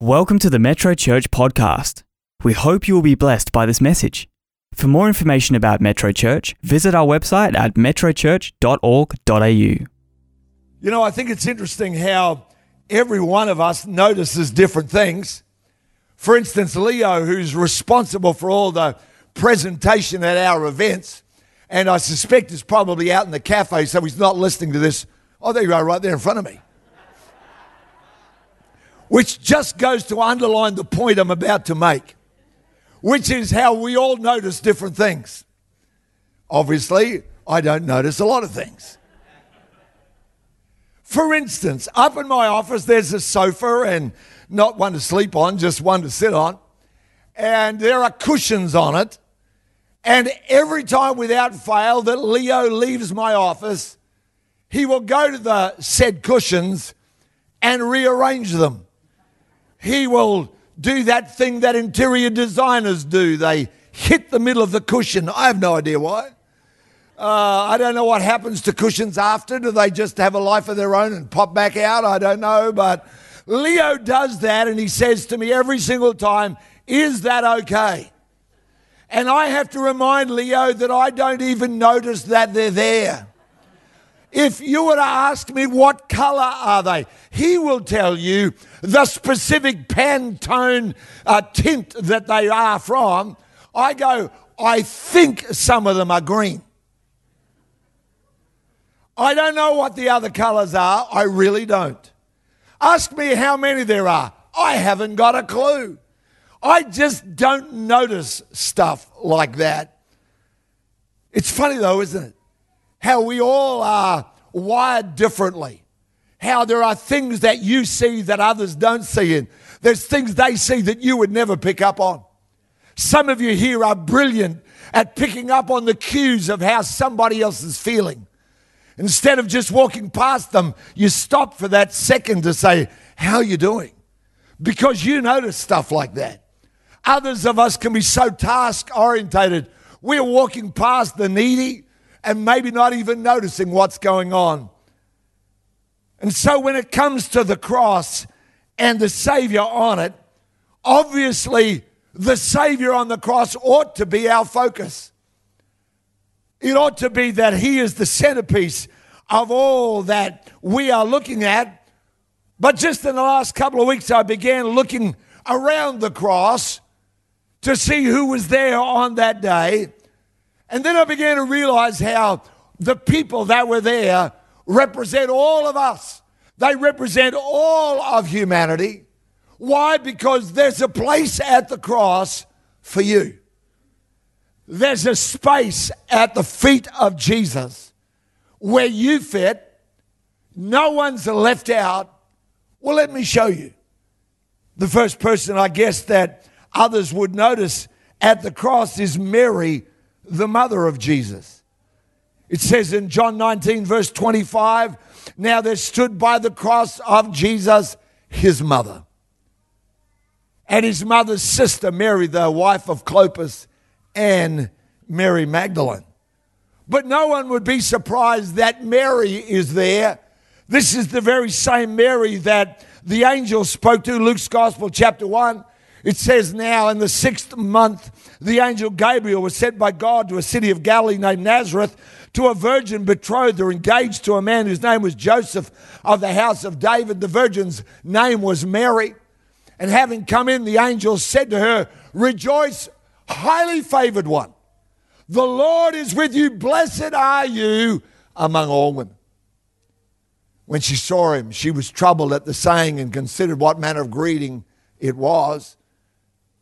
Welcome to the Metro Church podcast. We hope you will be blessed by this message. For more information about Metro Church, visit our website at metrochurch.org.au. You know, I think it's interesting how every one of us notices different things. For instance, Leo, who's responsible for all the presentation at our events, and I suspect is probably out in the cafe, so he's not listening to this. Oh, there you are, right there in front of me. Which just goes to underline the point I'm about to make, which is how we all notice different things. Obviously, I don't notice a lot of things. For instance, up in my office, there's a sofa and not one to sleep on, just one to sit on. And there are cushions on it. And every time without fail that Leo leaves my office, he will go to the said cushions and rearrange them. He will do that thing that interior designers do. They hit the middle of the cushion. I have no idea why. Uh, I don't know what happens to cushions after. Do they just have a life of their own and pop back out? I don't know. But Leo does that and he says to me every single time, Is that okay? And I have to remind Leo that I don't even notice that they're there. If you were to ask me what color are they, he will tell you the specific Pantone uh, tint that they are from. I go, I think some of them are green. I don't know what the other colors are. I really don't. Ask me how many there are. I haven't got a clue. I just don't notice stuff like that. It's funny though, isn't it? How we all are wired differently. How there are things that you see that others don't see, and there's things they see that you would never pick up on. Some of you here are brilliant at picking up on the cues of how somebody else is feeling. Instead of just walking past them, you stop for that second to say, How are you doing? Because you notice stuff like that. Others of us can be so task orientated, we're walking past the needy and maybe not even noticing what's going on. And so when it comes to the cross and the Savior on it, obviously the Savior on the cross ought to be our focus. It ought to be that He is the centerpiece of all that we are looking at. But just in the last couple of weeks, I began looking around the cross to see who was there on that day. And then I began to realize how the people that were there represent all of us. They represent all of humanity. Why? Because there's a place at the cross for you. There's a space at the feet of Jesus where you fit. No one's left out. Well, let me show you. The first person, I guess, that others would notice at the cross is Mary, the mother of Jesus. It says in John 19, verse 25, now there stood by the cross of Jesus his mother and his mother's sister, Mary, the wife of Clopas, and Mary Magdalene. But no one would be surprised that Mary is there. This is the very same Mary that the angel spoke to, Luke's Gospel, chapter 1. It says now, in the sixth month, the angel Gabriel was sent by God to a city of Galilee named Nazareth to a virgin betrothed or engaged to a man whose name was Joseph of the house of David. The virgin's name was Mary. And having come in, the angel said to her, Rejoice, highly favored one. The Lord is with you. Blessed are you among all women. When she saw him, she was troubled at the saying and considered what manner of greeting it was.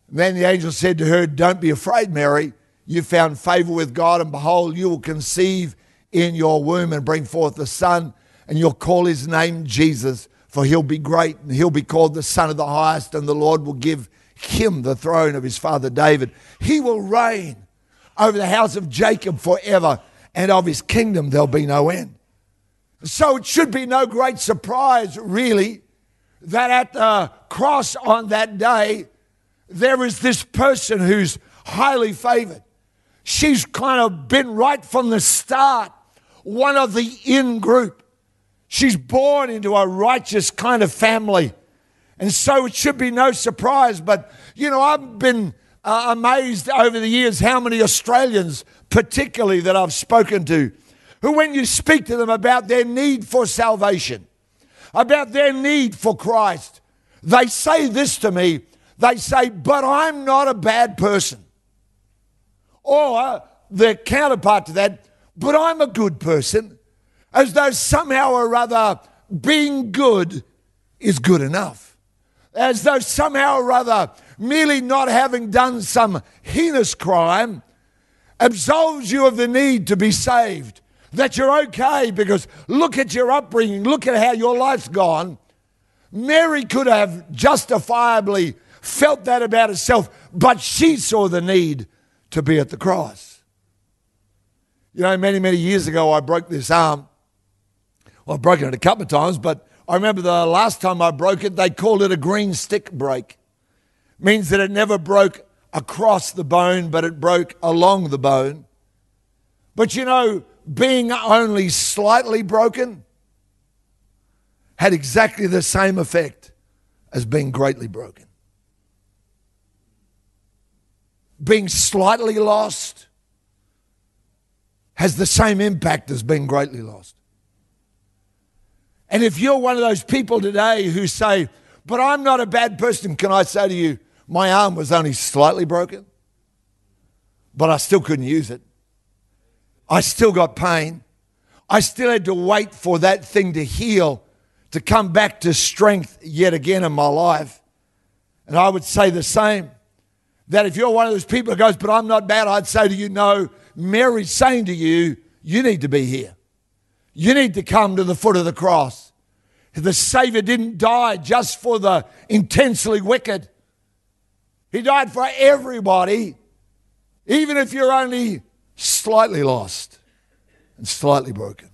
Then the angel said to her, Don't be afraid, Mary. You found favor with God, and behold, you will conceive in your womb and bring forth a son, and you'll call his name Jesus, for he'll be great, and he'll be called the Son of the Highest, and the Lord will give him the throne of his father David. He will reign over the house of Jacob forever, and of his kingdom there'll be no end. So it should be no great surprise, really, that at the cross on that day, there is this person who's highly favored. She's kind of been right from the start one of the in group. She's born into a righteous kind of family. And so it should be no surprise. But, you know, I've been uh, amazed over the years how many Australians, particularly that I've spoken to, who, when you speak to them about their need for salvation, about their need for Christ, they say this to me. They say, But I'm not a bad person. Or the counterpart to that, But I'm a good person. As though somehow or other being good is good enough. As though somehow or other merely not having done some heinous crime absolves you of the need to be saved. That you're okay because look at your upbringing, look at how your life's gone. Mary could have justifiably felt that about herself, but she saw the need to be at the cross. You know, many, many years ago, I broke this arm. Well, I've broken it a couple of times, but I remember the last time I broke it, they called it a green stick break. Means that it never broke across the bone, but it broke along the bone. But you know, being only slightly broken had exactly the same effect as being greatly broken. Being slightly lost has the same impact as being greatly lost. And if you're one of those people today who say, But I'm not a bad person, can I say to you, my arm was only slightly broken, but I still couldn't use it. I still got pain. I still had to wait for that thing to heal, to come back to strength yet again in my life. And I would say the same that if you're one of those people who goes, But I'm not bad, I'd say to you, No, Mary's saying to you, You need to be here. You need to come to the foot of the cross. The Savior didn't die just for the intensely wicked, He died for everybody, even if you're only slightly lost and slightly broken.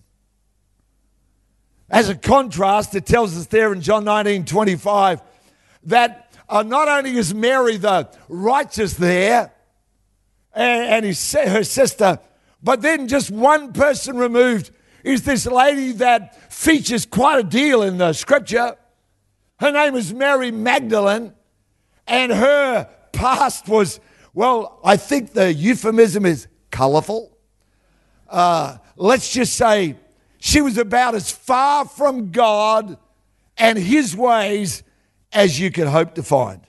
As a contrast, it tells us there in John 19 25 that uh, not only is Mary the righteous there and, and his, her sister, but then just one person removed is this lady that features quite a deal in the scripture. Her name is Mary Magdalene, and her past was, well, I think the euphemism is colorful. Uh, let's just say she was about as far from God and his ways as you could hope to find.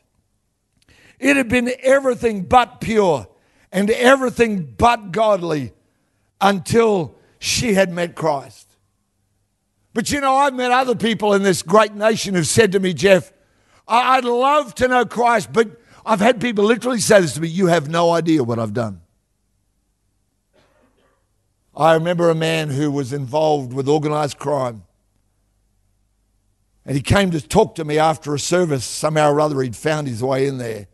It had been everything but pure and everything but godly until she had met Christ. But you know, I've met other people in this great nation who've said to me, Geoff, I'd love to know Christ, but I've had people literally say this to me, you have no idea what I've done. I remember a man who was involved with organized crime. And he came to talk to me after a service. Somehow or other, he'd found his way in there.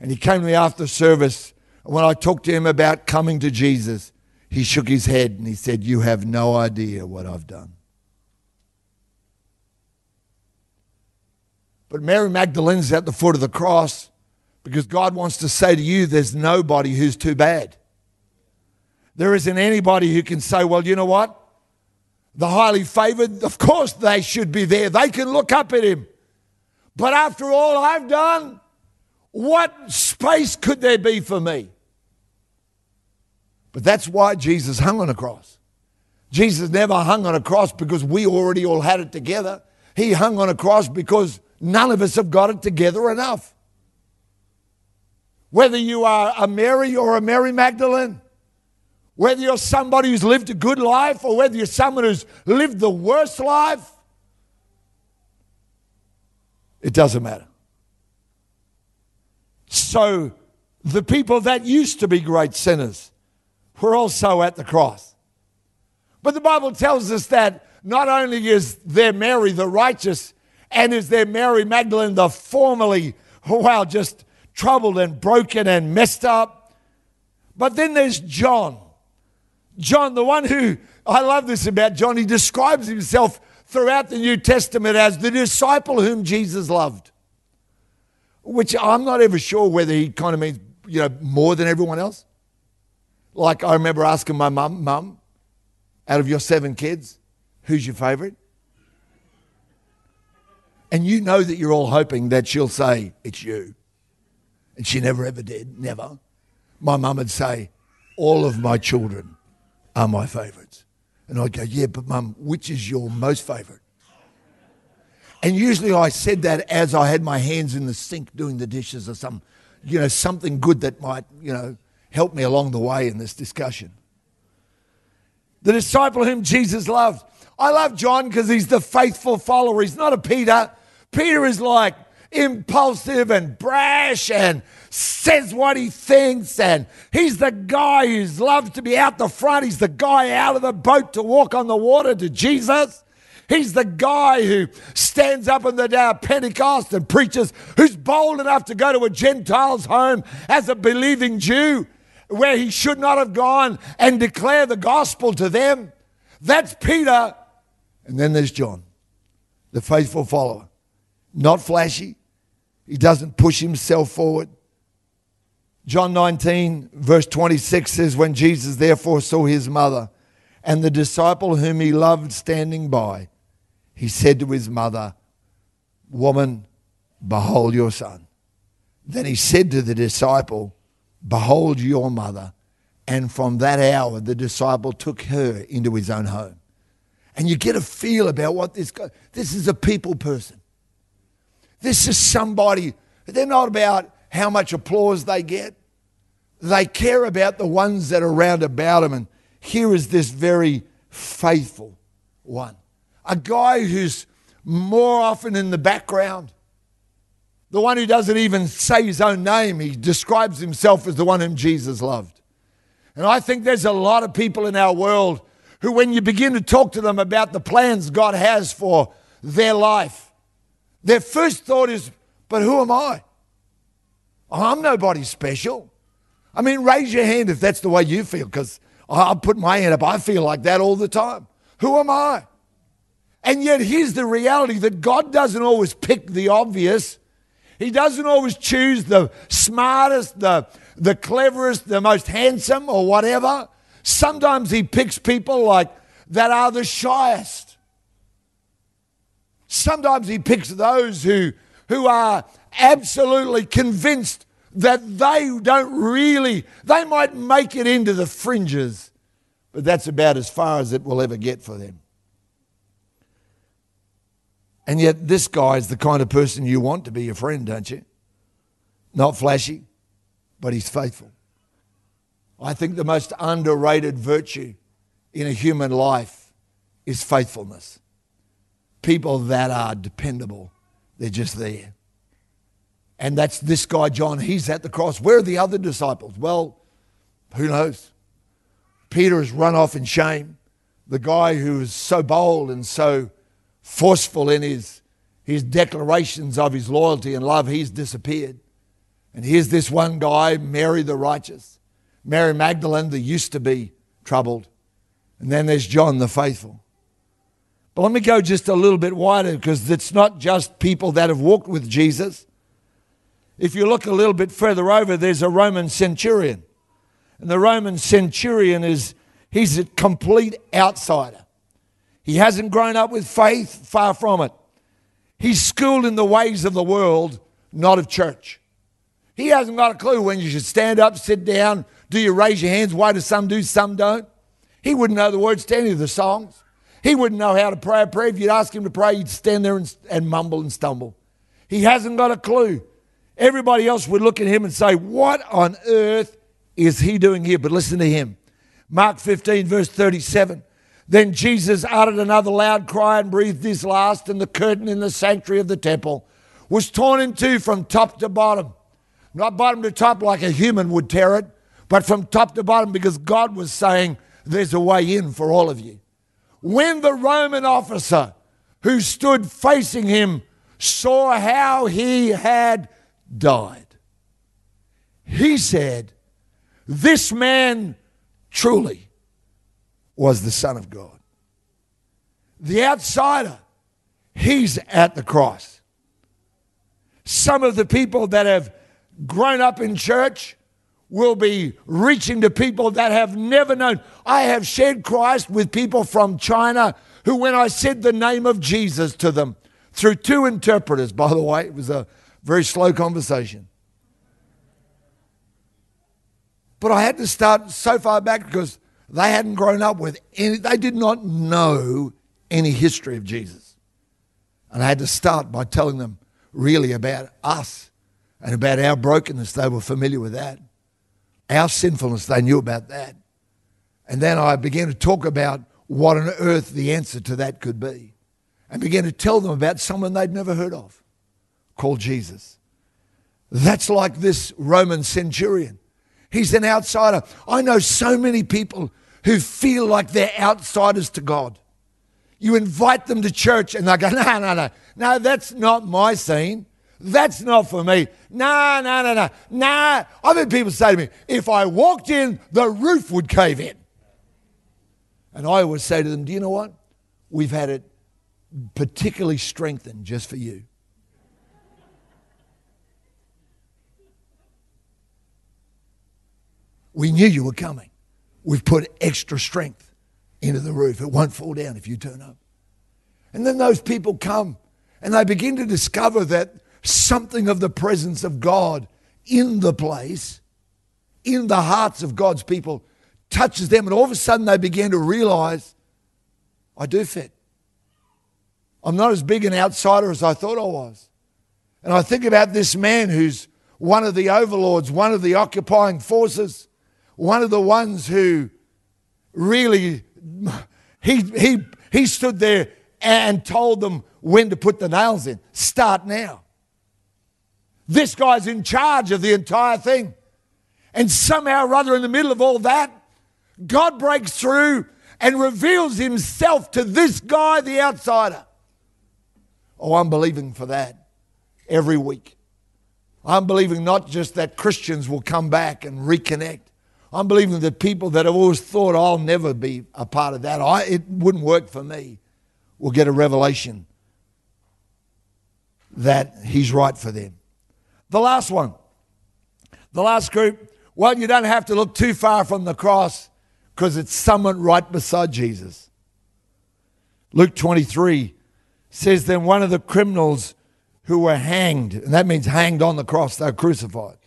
And he came to me after service. And when I talked to him about coming to Jesus, he shook his head and he said, You have no idea what I've done. But Mary Magdalene's at the foot of the cross because God wants to say to you, There's nobody who's too bad. There isn't anybody who can say, Well, you know what? The highly favored, of course they should be there. They can look up at him. But after all I've done, what space could there be for me? But that's why Jesus hung on a cross. Jesus never hung on a cross because we already all had it together. He hung on a cross because none of us have got it together enough. Whether you are a Mary or a Mary Magdalene, whether you're somebody who's lived a good life or whether you're someone who's lived the worst life, it doesn't matter. So, the people that used to be great sinners, were also at the cross. But the Bible tells us that not only is there Mary the righteous, and is there Mary Magdalene the formerly, wow, just troubled and broken and messed up, but then there's John. John, the one who, I love this about John, he describes himself throughout the New Testament as the disciple whom Jesus loved. Which I'm not ever sure whether he kind of means, you know, more than everyone else. Like I remember asking my mum, Mum, out of your seven kids, who's your favorite? And you know that you're all hoping that she'll say, It's you. And she never ever did, never. My mum would say, All of my children are my favourites. And I'd go, Yeah, but mum, which is your most favourite? And usually I said that as I had my hands in the sink doing the dishes or some, you know, something good that might, you know, help me along the way in this discussion. The disciple whom Jesus loved. I love John because he's the faithful follower. He's not a Peter. Peter is like impulsive and brash and says what he thinks. And he's the guy who's loves to be out the front. He's the guy out of the boat to walk on the water to Jesus. He's the guy who stands up on the day of Pentecost and preaches, who's bold enough to go to a Gentile's home as a believing Jew where he should not have gone and declare the gospel to them. That's Peter. And then there's John, the faithful follower. Not flashy, he doesn't push himself forward. John 19, verse 26 says, When Jesus therefore saw his mother and the disciple whom he loved standing by, he said to his mother, Woman, behold your son. Then he said to the disciple, Behold your mother. And from that hour, the disciple took her into his own home. And you get a feel about what this guy, this is a people person. This is somebody, they're not about how much applause they get. They care about the ones that are round about them. And here is this very faithful one. A guy who's more often in the background. The one who doesn't even say his own name. He describes himself as the one whom Jesus loved. And I think there's a lot of people in our world who, when you begin to talk to them about the plans God has for their life, their first thought is, but who am I? Oh, I'm nobody special. I mean, raise your hand if that's the way you feel, because I'll put my hand up. I feel like that all the time. Who am I? And yet, here's the reality that God doesn't always pick the obvious. He doesn't always choose the smartest, the, the cleverest, the most handsome, or whatever. Sometimes He picks people like that are the shyest. Sometimes he picks those who, who are absolutely convinced that they don't really, they might make it into the fringes, but that's about as far as it will ever get for them. And yet, this guy is the kind of person you want to be your friend, don't you? Not flashy, but he's faithful. I think the most underrated virtue in a human life is faithfulness people that are dependable. They're just there. And that's this guy, John. He's at the cross. Where are the other disciples? Well, who knows? Peter has run off in shame. The guy who was so bold and so forceful in his, his declarations of his loyalty and love, he's disappeared. And here's this one guy, Mary the righteous, Mary Magdalene, that used to be troubled. And then there's John the faithful. But let me go just a little bit wider because it's not just people that have walked with Jesus. If you look a little bit further over, there's a Roman centurion. And the Roman centurion is, he's a complete outsider. He hasn't grown up with faith, far from it. He's schooled in the ways of the world, not of church. He hasn't got a clue when you should stand up, sit down, do you raise your hands? Why do some do, some don't? He wouldn't know the words to any of the songs. He wouldn't know how to pray a prayer. If you'd ask him to pray, he'd stand there and, and mumble and stumble. He hasn't got a clue. Everybody else would look at him and say, What on earth is he doing here? But listen to him. Mark 15, verse 37. Then Jesus uttered another loud cry and breathed his last, and the curtain in the sanctuary of the temple was torn in two from top to bottom. Not bottom to top like a human would tear it, but from top to bottom because God was saying, There's a way in for all of you. When the Roman officer who stood facing him saw how he had died, he said, This man truly was the Son of God. The outsider, he's at the cross. Some of the people that have grown up in church will be reaching to people that have never known. I have shared Christ with people from China who, when I said the name of Jesus to them, through two interpreters, by the way. It was a very slow conversation. But I had to start so far back because they hadn't grown up with any, they did not know any history of Jesus. And I had to start by telling them really about us and about our brokenness. They were familiar with that. Our sinfulness, they knew about that. And then I began to talk about what on earth the answer to that could be. And began to tell them about someone they'd never heard of called Jesus. That's like this Roman centurion. He's an outsider. I know so many people who feel like they're outsiders to God. You invite them to church and they go, no, no, no, no, that's not my scene. That's not for me. No, no, no, no, no. I've had people say to me, if I walked in, the roof would cave in. And I always say to them, do you know what? We've had it particularly strengthened just for you. We knew you were coming. We've put extra strength into the roof. It won't fall down if you turn up. And then those people come and they begin to discover that something of the presence of God in the place, in the hearts of God's people, touches them. And all of a sudden they begin to realize I do fit. I'm not as big an outsider as I thought I was. And I think about this man who's one of the overlords, one of the occupying forces one of the ones who really he he he stood there and told them when to put the nails in. Start now. This guy's in charge of the entire thing. And somehow or other, in the middle of all that, God breaks through and reveals himself to this guy, the outsider. Oh, I'm believing for that every week. I'm believing not just that Christians will come back and reconnect, I'm believing that people that have always thought I'll never be a part of that, I, it wouldn't work for me, will get a revelation that He's right for them. The last one, the last group, well, you don't have to look too far from the cross because it's someone right beside Jesus. Luke 23 says, Then one of the criminals who were hanged, and that means hanged on the cross, they were crucified,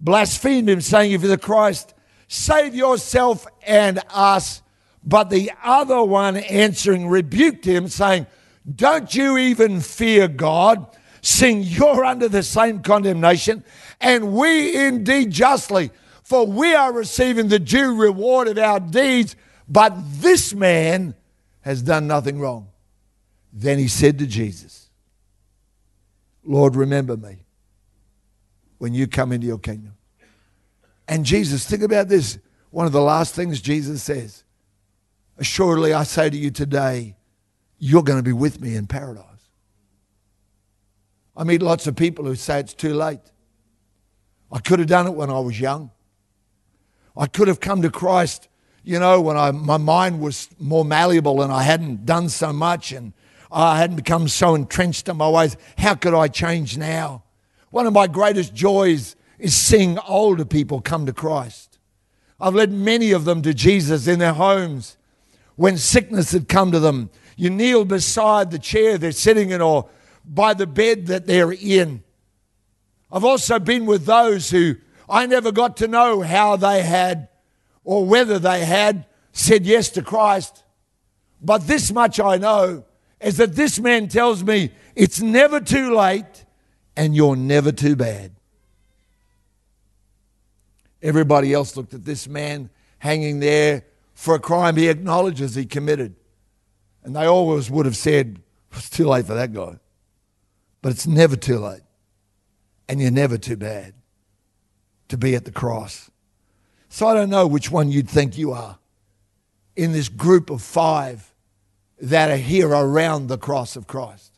blasphemed him, saying, If you're the Christ, Save yourself and us. But the other one answering rebuked him, saying, Don't you even fear God, seeing you're under the same condemnation, and we indeed justly, for we are receiving the due reward of our deeds, but this man has done nothing wrong. Then he said to Jesus, Lord, remember me when you come into your kingdom. And Jesus, think about this. One of the last things Jesus says Assuredly, I say to you today, you're going to be with me in paradise. I meet lots of people who say it's too late. I could have done it when I was young. I could have come to Christ, you know, when I, my mind was more malleable and I hadn't done so much and I hadn't become so entrenched in my ways. How could I change now? One of my greatest joys is seeing older people come to Christ. I've led many of them to Jesus in their homes when sickness had come to them. You kneel beside the chair they're sitting in or by the bed that they're in. I've also been with those who I never got to know how they had or whether they had said yes to Christ. But this much I know is that this man tells me it's never too late and you're never too bad. Everybody else looked at this man hanging there for a crime he acknowledges he committed. And they always would have said, it's too late for that guy. But it's never too late. And you're never too bad to be at the cross. So I don't know which one you'd think you are in this group of five that are here around the cross of Christ.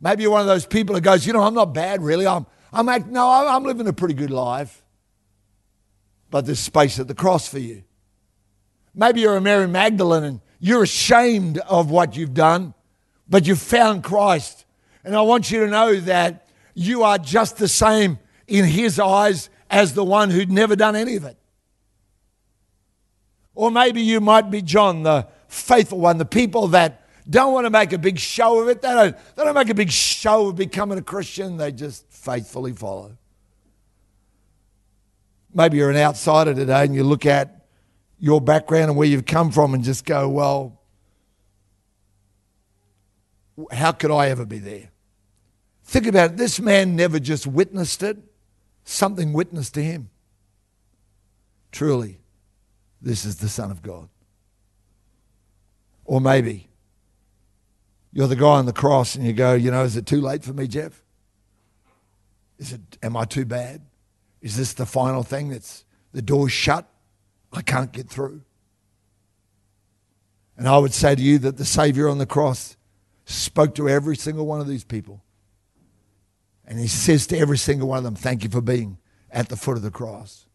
Maybe you're one of those people that goes, you know, I'm not bad really. I'm, I'm act, no, I'm living a pretty good life but there's space at the cross for you. Maybe you're a Mary Magdalene and you're ashamed of what you've done, but you've found Christ. And I want you to know that you are just the same in His eyes as the one who'd never done any of it. Or maybe you might be John, the faithful one, the people that don't want to make a big show of it. They don't, they don't make a big show of becoming a Christian. They just faithfully follow. Maybe you're an outsider today and you look at your background and where you've come from and just go, well, how could I ever be there? Think about it. This man never just witnessed it, something witnessed to him. Truly, this is the Son of God. Or maybe you're the guy on the cross and you go, you know, is it too late for me, Geoff? Is it, am I too bad? Is this the final thing that's the door's shut? I can't get through. And I would say to you that the Savior on the cross spoke to every single one of these people. And he says to every single one of them, Thank you for being at the foot of the cross.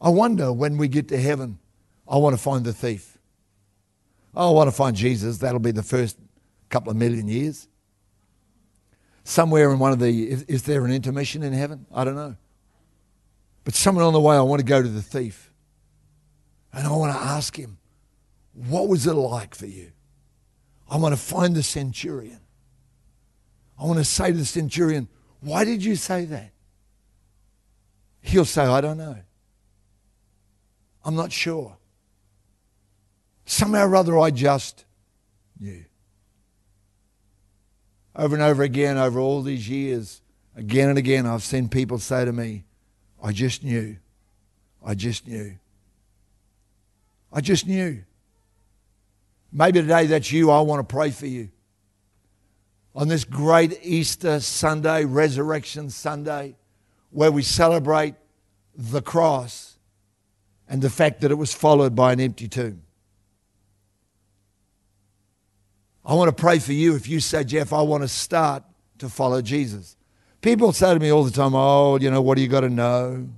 I wonder when we get to heaven, I want to find the thief. Oh, I want to find Jesus. That'll be the first couple of million years. Somewhere in one of the, is, is there an intermission in heaven? I don't know. But somewhere on the way, I want to go to the thief. And I want to ask him, what was it like for you? I want to find the centurion. I want to say to the centurion, why did you say that? He'll say, I don't know. I'm not sure. Somehow or other, I just knew. Over and over again, over all these years, again and again, I've seen people say to me, I just knew. I just knew. I just knew. Maybe today that's you. I want to pray for you. On this great Easter Sunday, Resurrection Sunday, where we celebrate the cross and the fact that it was followed by an empty tomb. I want to pray for you if you say, Geoff, I want to start to follow Jesus. People say to me all the time, oh, you know, what do you got to know?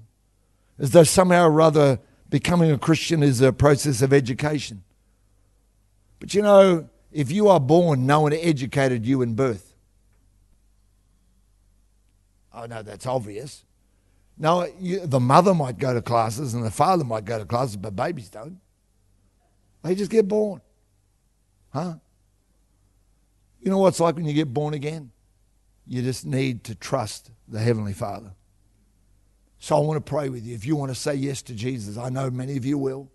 As though somehow or other becoming a Christian is a process of education. But you know, if you are born, no one educated you in birth. Oh, no, that's obvious. Now, you, the mother might go to classes and the father might go to classes, but babies don't. They just get born. Huh? You know what it's like when you get born again? You just need to trust the Heavenly Father. So I want to pray with you. If you want to say yes to Jesus, I know many of you will.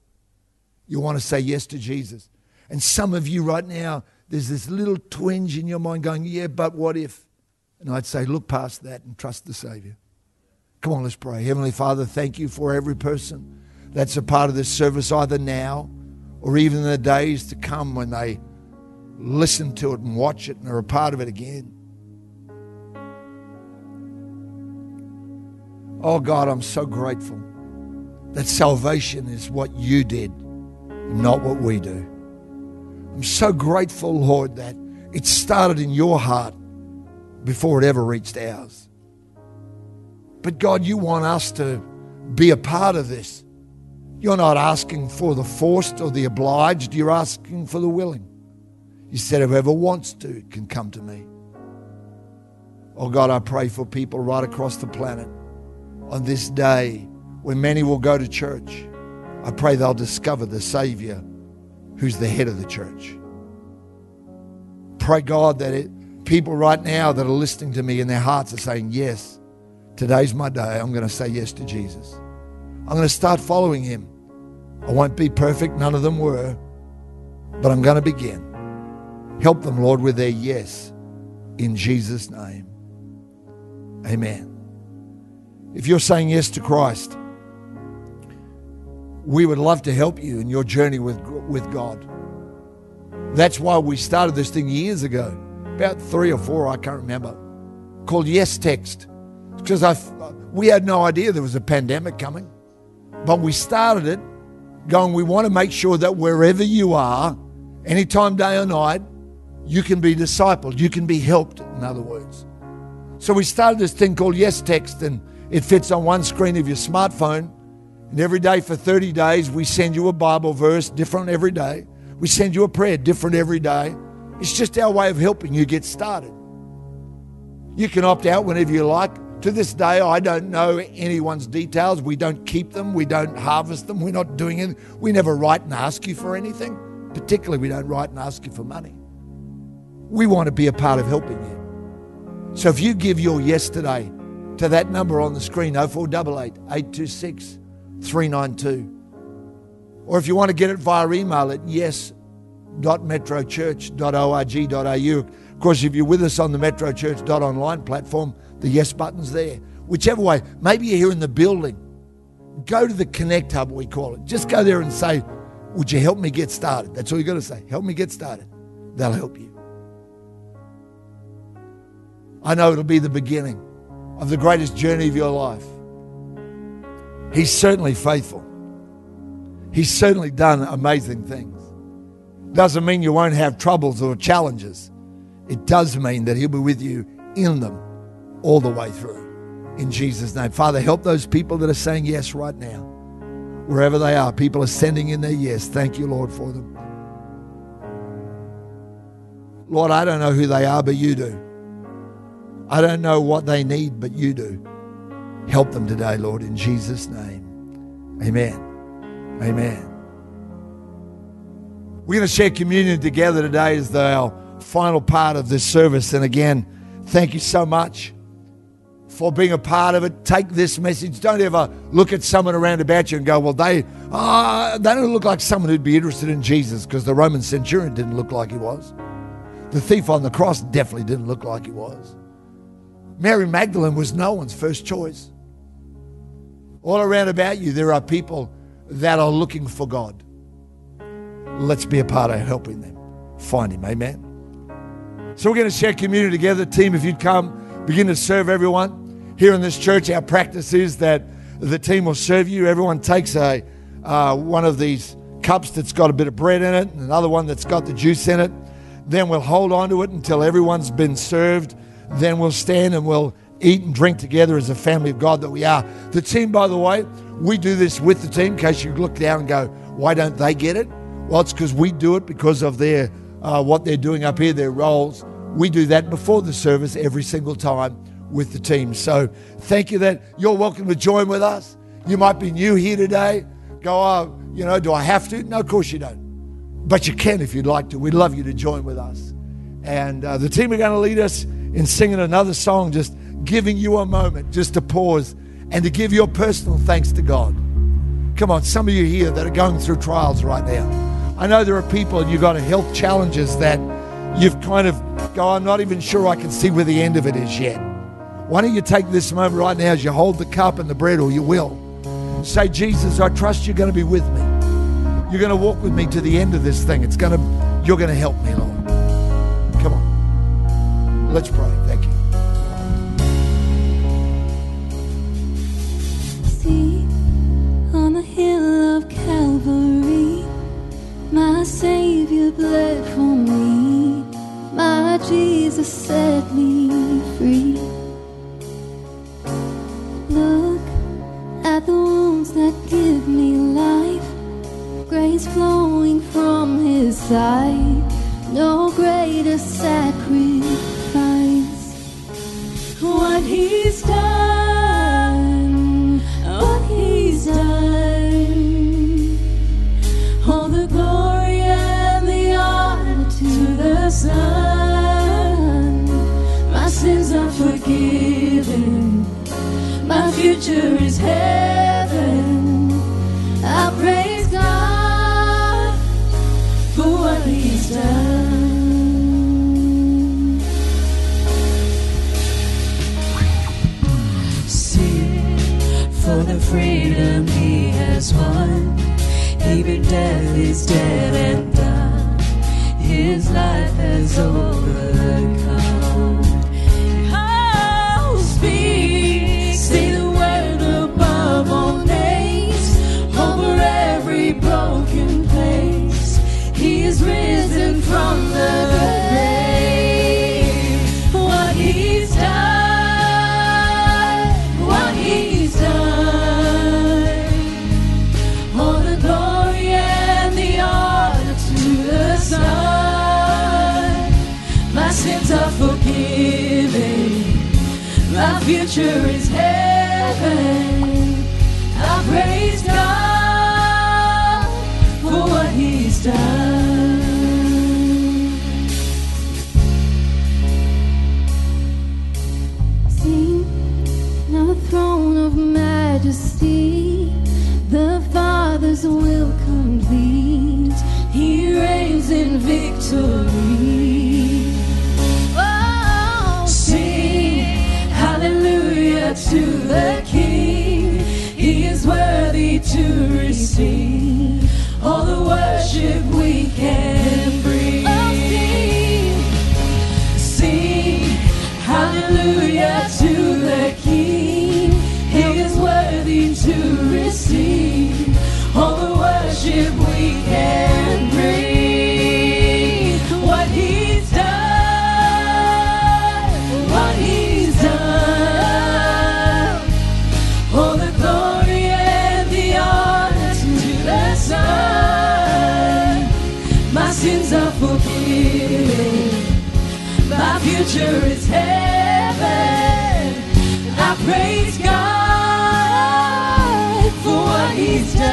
You want to say yes to Jesus. And some of you right now, there's this little twinge in your mind going, yeah, but what if? And I'd say, look past that and trust the Savior. Come on, let's pray. Heavenly Father, thank you for every person that's a part of this service, either now or even in the days to come when they listen to it and watch it and are a part of it again. Oh God, I'm so grateful that salvation is what you did, not what we do. I'm so grateful, Lord, that it started in your heart before it ever reached ours. But God, you want us to be a part of this. You're not asking for the forced or the obliged, you're asking for the willing. You said, whoever wants to can come to me. Oh God, I pray for people right across the planet on this day when many will go to church. I pray they'll discover the Savior who's the head of the church. Pray, God, that it, people right now that are listening to me in their hearts are saying, Yes, today's my day. I'm going to say yes to Jesus. I'm going to start following him. I won't be perfect, none of them were, but I'm going to begin. Help them, Lord, with their yes in Jesus' name. Amen. If you're saying yes to Christ, we would love to help you in your journey with, with God. That's why we started this thing years ago, about three or four, I can't remember, called Yes Text. Because I, we had no idea there was a pandemic coming. But we started it going, we want to make sure that wherever you are, anytime, day or night, you can be discipled. You can be helped, in other words. So we started this thing called Yes Text, and it fits on one screen of your smartphone. And every day for 30 days, we send you a Bible verse, different every day. We send you a prayer, different every day. It's just our way of helping you get started. You can opt out whenever you like. To this day, I don't know anyone's details. We don't keep them. We don't harvest them. We're not doing it. We never write and ask you for anything. particularly, we don't write and ask you for money. We want to be a part of helping you. So if you give your yes today to that number on the screen, 0488 826 392, or if you want to get it via email at yes.metrochurch.org.au. Of course, if you're with us on the metrochurch.online platform, the yes button's there. Whichever way, maybe you're here in the building. Go to the Connect Hub, we call it. Just go there and say, Would you help me get started? That's all you got to say. Help me get started. They'll help you. I know it'll be the beginning of the greatest journey of your life. He's certainly faithful. He's certainly done amazing things. Doesn't mean you won't have troubles or challenges. It does mean that He'll be with you in them all the way through. In Jesus' name. Father, help those people that are saying yes right now. Wherever they are, people are sending in their yes. Thank you, Lord, for them. Lord, I don't know who they are, but you do. I don't know what they need, but you do. Help them today, Lord, in Jesus' name. Amen. Amen. We're going to share communion together today as the, final part of this service. And again, thank you so much for being a part of it. Take this message. Don't ever look at someone around about you and go, well, they, uh, they don't look like someone who'd be interested in Jesus because the Roman centurion didn't look like he was. The thief on the cross definitely didn't look like he was. Mary Magdalene was no one's first choice. All around about you, there are people that are looking for God. Let's be a part of helping them find Him. Amen. So we're going to share communion together. Team, if you'd come, begin to serve everyone. Here in this church, our practice is that the team will serve you. Everyone takes a uh, one of these cups that's got a bit of bread in it, and another one that's got the juice in it. Then we'll hold on to it until everyone's been served then we'll stand and we'll eat and drink together as a family of God that we are. The team, by the way, we do this with the team in case you look down and go, why don't they get it? Well, it's because we do it because of their uh, what they're doing up here, their roles. We do that before the service every single time with the team. So thank you that you're welcome to join with us. You might be new here today. Go, oh, you know, do I have to? No, of course you don't. But you can if you'd like to. We'd love you to join with us. And uh, the team are going to lead us in singing another song, just giving you a moment just to pause and to give your personal thanks to God. Come on, some of you here that are going through trials right now. I know there are people and you've got health challenges that you've kind of go, I'm not even sure I can see where the end of it is yet. Why don't you take this moment right now as you hold the cup and the bread, or you will. Say, Jesus, I trust you're going to be with me. You're going to walk with me to the end of this thing. It's going to, you're going to help me, Lord. Come on. Let's pray. Thank you. For the freedom he has won. Even death is dead and done. His life has overcome. Oh, speak, say the word above all names, over every broken place. He is risen from the grave. future is heaven. I praise God for what He's done. Sing, now the throne of majesty, the Father's will complete. He reigns in victory. To Future is heaven. I praise God for what He's done.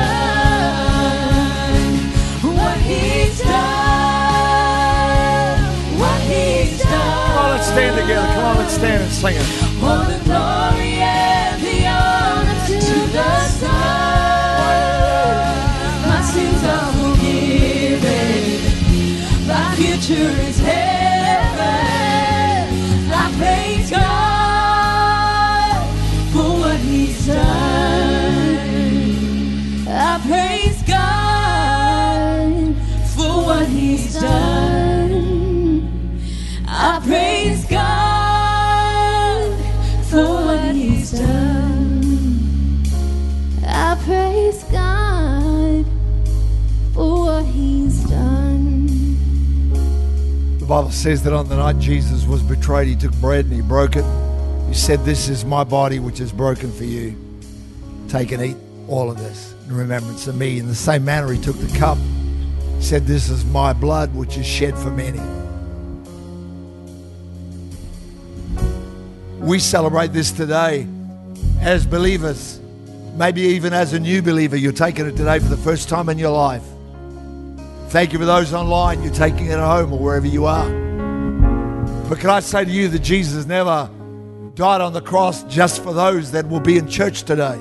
What He's done. What He's done. Come on, let's stand together. Come on, let's stand and sing it. All the glory and the honor to the Son. My sins are forgiven. My future is Done. I praise God for what He's done. I praise God for what He's done. The Bible says that on the night Jesus was betrayed, he took bread and he broke it. He said, This is my body which is broken for you. Take and eat all of this in remembrance of me. In the same manner, he took the cup. Said, This is my blood which is shed for many. We celebrate this today as believers. Maybe even as a new believer, you're taking it today for the first time in your life. Thank you for those online. You're taking it at home or wherever you are. But can I say to you that Jesus never died on the cross just for those that will be in church today?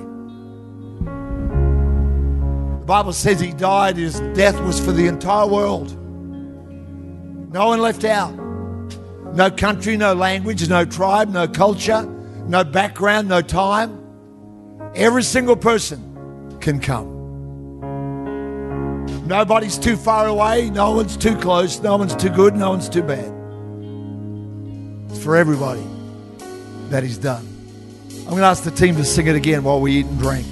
The Bible says he died, his death was for the entire world. No one left out. No country, no language, no tribe, no culture, no background, no time. Every single person can come. Nobody's too far away. No one's too close. No one's too good. No one's too bad. It's for everybody that He's done. I'm going to ask the team to sing it again while we eat and drink.